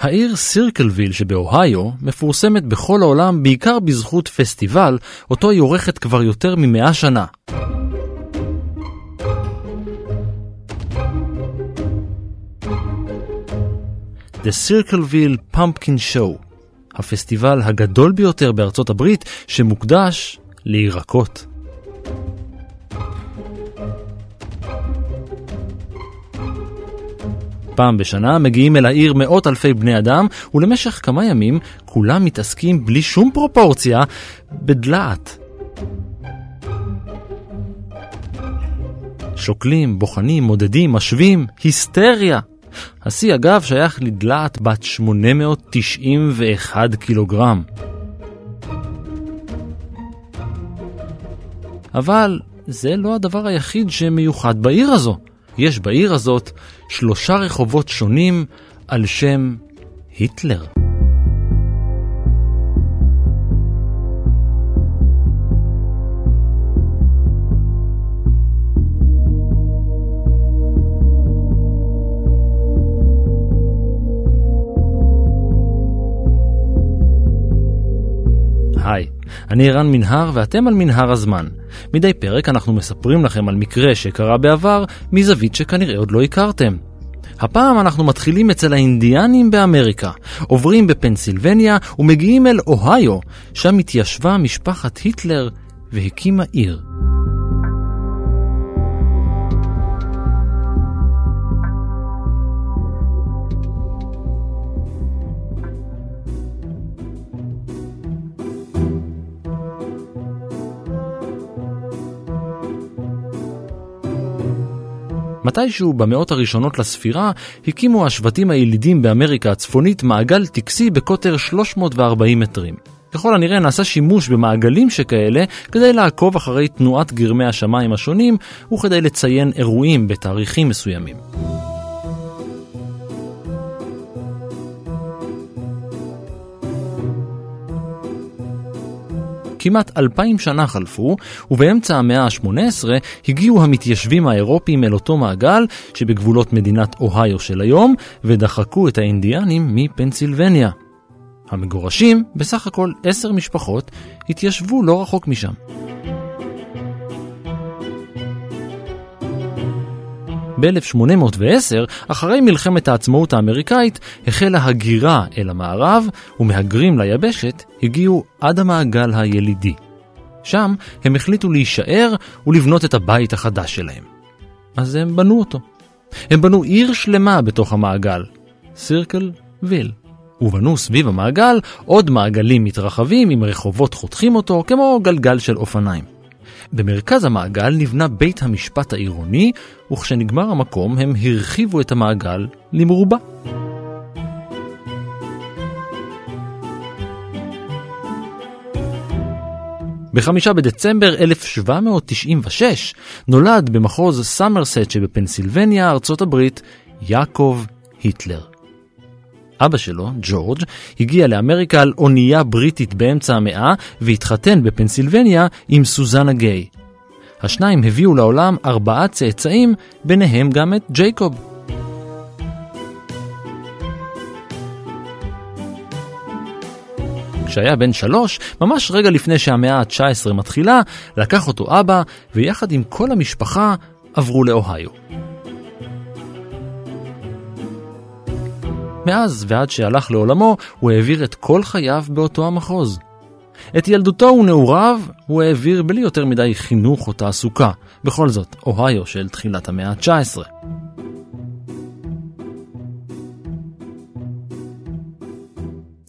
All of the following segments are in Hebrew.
העיר סירקלוויל שבאוהיו מפורסמת בכל העולם בעיקר בזכות פסטיבל, אותו היא עורכת כבר יותר ממאה שנה. The Circleville Pumpkin Show, הפסטיבל הגדול ביותר בארצות הברית שמוקדש לירקות. פעם בשנה מגיעים אל העיר מאות אלפי בני אדם, ולמשך כמה ימים כולם מתעסקים בלי שום פרופורציה בדלעת. שוקלים, בוחנים, מודדים, משווים, היסטריה. השיא אגב שייך לדלעת בת 891 קילוגרם. אבל זה לא הדבר היחיד שמיוחד בעיר הזו. יש בעיר הזאת שלושה רחובות שונים על שם היטלר. היי, אני ערן מנהר ואתם על מנהר הזמן. מדי פרק אנחנו מספרים לכם על מקרה שקרה בעבר מזווית שכנראה עוד לא הכרתם. הפעם אנחנו מתחילים אצל האינדיאנים באמריקה, עוברים בפנסילבניה ומגיעים אל אוהיו, שם התיישבה משפחת היטלר והקימה עיר. מתישהו במאות הראשונות לספירה הקימו השבטים הילידים באמריקה הצפונית מעגל טקסי בקוטר 340 מטרים. ככל הנראה נעשה שימוש במעגלים שכאלה כדי לעקוב אחרי תנועת גרמי השמיים השונים וכדי לציין אירועים בתאריכים מסוימים. כמעט אלפיים שנה חלפו, ובאמצע המאה ה-18 הגיעו המתיישבים האירופים אל אותו מעגל שבגבולות מדינת אוהיו של היום, ודחקו את האינדיאנים מפנסילבניה. המגורשים, בסך הכל עשר משפחות, התיישבו לא רחוק משם. ב-1810, אחרי מלחמת העצמאות האמריקאית, החלה הגירה אל המערב, ומהגרים ליבשת הגיעו עד המעגל הילידי. שם הם החליטו להישאר ולבנות את הבית החדש שלהם. אז הם בנו אותו. הם בנו עיר שלמה בתוך המעגל, סירקל ויל. ובנו סביב המעגל עוד מעגלים מתרחבים עם רחובות חותכים אותו כמו גלגל של אופניים. במרכז המעגל נבנה בית המשפט העירוני, וכשנגמר המקום הם הרחיבו את המעגל למרובע. בחמישה בדצמבר 1796 נולד במחוז סמרסט שבפנסילבניה, ארצות הברית, יעקב היטלר. אבא שלו, ג'ורג', הגיע לאמריקה על אונייה בריטית באמצע המאה והתחתן בפנסילבניה עם סוזנה גיי. השניים הביאו לעולם ארבעה צאצאים, ביניהם גם את ג'ייקוב. כשהיה בן שלוש, ממש רגע לפני שהמאה ה-19 מתחילה, לקח אותו אבא, ויחד עם כל המשפחה עברו לאוהיו. מאז ועד שהלך לעולמו, הוא העביר את כל חייו באותו המחוז. את ילדותו ונעוריו הוא העביר בלי יותר מדי חינוך או תעסוקה, בכל זאת, אוהיו של תחילת המאה ה-19.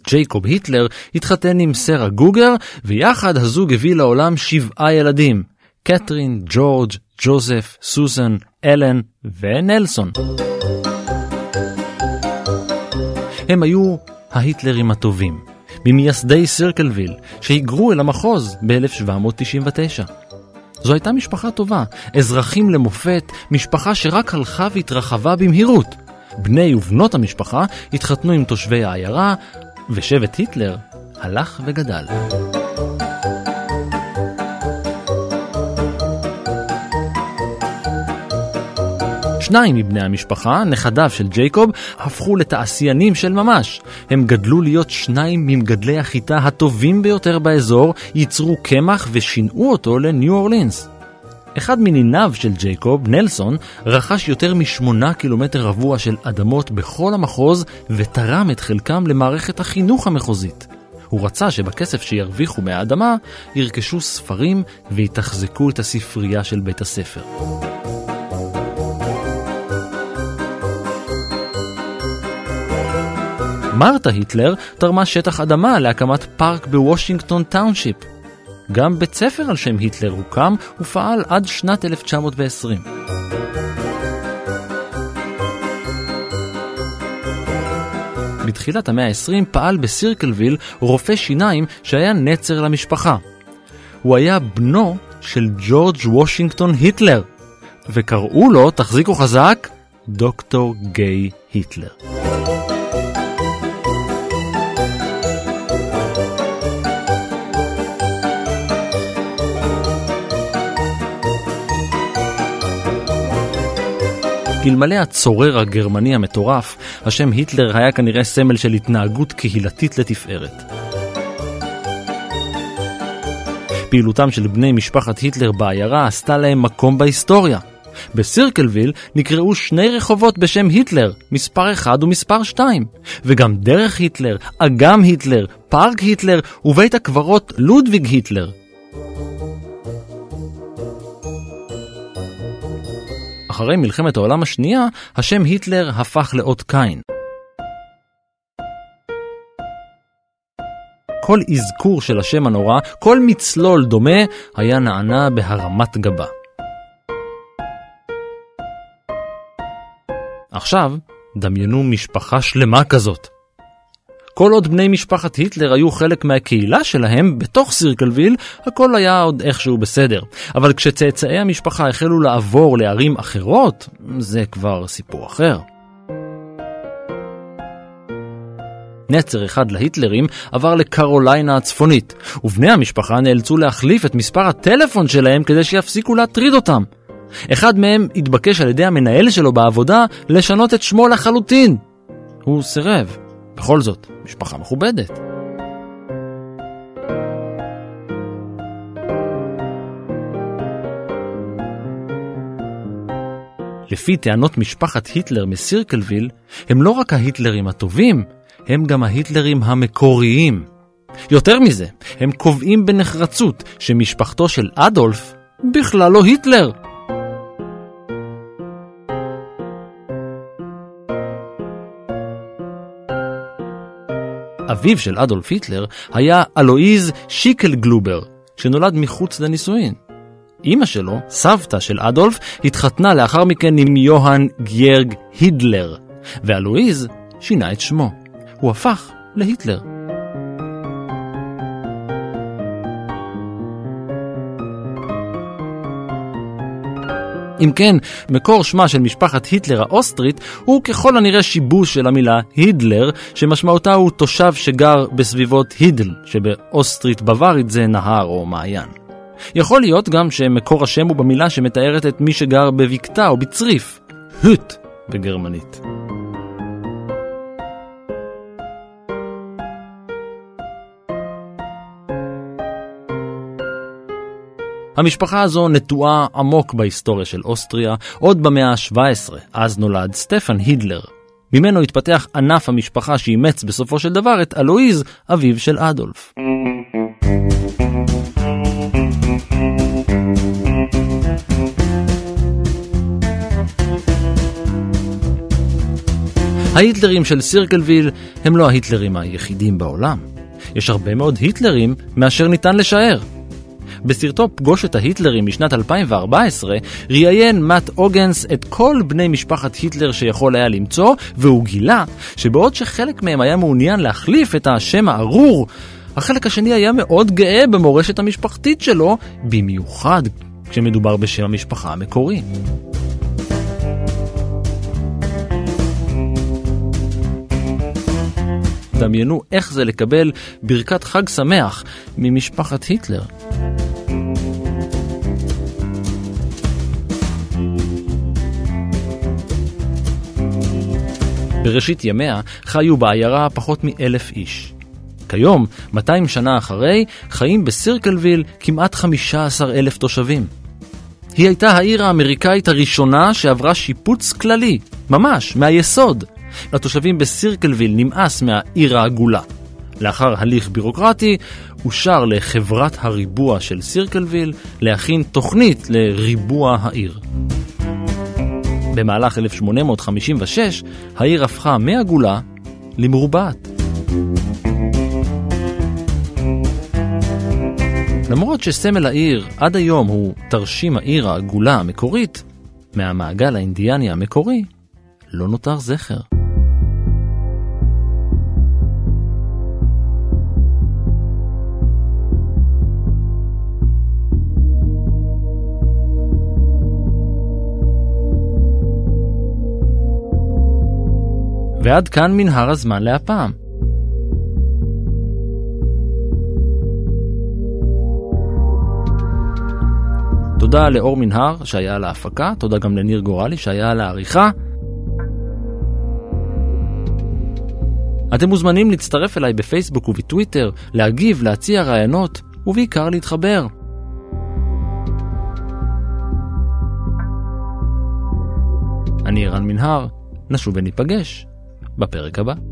ג'ייקוב היטלר התחתן עם שרה גוגר, ויחד הזוג הביא לעולם שבעה ילדים, קתרין, ג'ורג', ג'וזף, סוזן, אלן ונלסון. הם היו ההיטלרים הטובים, ממייסדי סירקלוויל, שהיגרו אל המחוז ב-1799. זו הייתה משפחה טובה, אזרחים למופת, משפחה שרק הלכה והתרחבה במהירות. בני ובנות המשפחה התחתנו עם תושבי העיירה, ושבט היטלר הלך וגדל. שניים מבני המשפחה, נכדיו של ג'ייקוב, הפכו לתעשיינים של ממש. הם גדלו להיות שניים ממגדלי החיטה הטובים ביותר באזור, ייצרו קמח ושינעו אותו לניו אורלינס. אחד מניניו של ג'ייקוב, נלסון, רכש יותר משמונה קילומטר רבוע של אדמות בכל המחוז ותרם את חלקם למערכת החינוך המחוזית. הוא רצה שבכסף שירוויחו מהאדמה ירכשו ספרים ויתחזקו את הספרייה של בית הספר. מרתה היטלר תרמה שטח אדמה להקמת פארק בוושינגטון township. גם בית ספר על שם היטלר הוקם ופעל עד שנת 1920. בתחילת המאה ה-20 פעל בסירקלוויל רופא שיניים שהיה נצר למשפחה. הוא היה בנו של ג'ורג' וושינגטון היטלר, וקראו לו, תחזיקו חזק, דוקטור גיי היטלר. אלמלא הצורר הגרמני המטורף, השם היטלר היה כנראה סמל של התנהגות קהילתית לתפארת. פעילותם של בני משפחת היטלר בעיירה עשתה להם מקום בהיסטוריה. בסירקלוויל נקראו שני רחובות בשם היטלר, מספר 1 ומספר 2, וגם דרך היטלר, אגם היטלר, פארק היטלר ובית הקברות לודוויג היטלר. אחרי מלחמת העולם השנייה, השם היטלר הפך לאות קין. כל אזכור של השם הנורא, כל מצלול דומה, היה נענה בהרמת גבה. עכשיו, דמיינו משפחה שלמה כזאת. כל עוד בני משפחת היטלר היו חלק מהקהילה שלהם בתוך סירקלוויל, הכל היה עוד איכשהו בסדר. אבל כשצאצאי המשפחה החלו לעבור לערים אחרות, זה כבר סיפור אחר. נצר אחד להיטלרים עבר לקרוליינה הצפונית, ובני המשפחה נאלצו להחליף את מספר הטלפון שלהם כדי שיפסיקו להטריד אותם. אחד מהם התבקש על ידי המנהל שלו בעבודה לשנות את שמו לחלוטין. הוא סירב. בכל זאת, משפחה מכובדת. לפי טענות משפחת היטלר מסירקלוויל, הם לא רק ההיטלרים הטובים, הם גם ההיטלרים המקוריים. יותר מזה, הם קובעים בנחרצות שמשפחתו של אדולף בכלל לא היטלר. אביו של אדולף היטלר היה אלואיז שיקלגלובר, שנולד מחוץ לנישואין. אימא שלו, סבתא של אדולף, התחתנה לאחר מכן עם יוהאן גיירג הידלר, ואלואיז שינה את שמו. הוא הפך להיטלר. אם כן, מקור שמה של משפחת היטלר האוסטרית הוא ככל הנראה שיבוש של המילה הידלר, שמשמעותה הוא תושב שגר בסביבות הידל, שבאוסטרית בווארית זה נהר או מעיין. יכול להיות גם שמקור השם הוא במילה שמתארת את מי שגר בבקתה או בצריף, הוט בגרמנית. המשפחה הזו נטועה עמוק בהיסטוריה של אוסטריה, עוד במאה ה-17, אז נולד סטפן הידלר. ממנו התפתח ענף המשפחה שאימץ בסופו של דבר את אלואיז, אביו של אדולף. ההיטלרים של סירקלוויל הם לא ההיטלרים היחידים בעולם. יש הרבה מאוד היטלרים מאשר ניתן לשער. בסרטו פגוש את ההיטלרים משנת 2014, ראיין מאט אוגנס את כל בני משפחת היטלר שיכול היה למצוא, והוא גילה שבעוד שחלק מהם היה מעוניין להחליף את השם הארור, החלק השני היה מאוד גאה במורשת המשפחתית שלו, במיוחד כשמדובר בשם המשפחה המקורי. דמיינו איך זה לקבל ברכת חג שמח ממשפחת היטלר. בראשית ימיה חיו בעיירה פחות מאלף איש. כיום, 200 שנה אחרי, חיים בסירקלוויל כמעט 15 אלף תושבים. היא הייתה העיר האמריקאית הראשונה שעברה שיפוץ כללי, ממש, מהיסוד. לתושבים בסירקלוויל נמאס מהעיר העגולה. לאחר הליך בירוקרטי, אושר לחברת הריבוע של סירקלוויל להכין תוכנית לריבוע העיר. במהלך 1856 העיר הפכה מעגולה למרובעת. למרות שסמל העיר עד היום הוא תרשים העיר העגולה המקורית, מהמעגל האינדיאני המקורי לא נותר זכר. ועד כאן מנהר הזמן להפעם. תודה לאור מנהר שהיה על ההפקה, תודה גם לניר גורלי שהיה על העריכה. אתם מוזמנים להצטרף אליי בפייסבוק ובטוויטר, להגיב, להציע רעיונות, ובעיקר להתחבר. אני ערן מנהר, נשוב וניפגש בפרק הבא.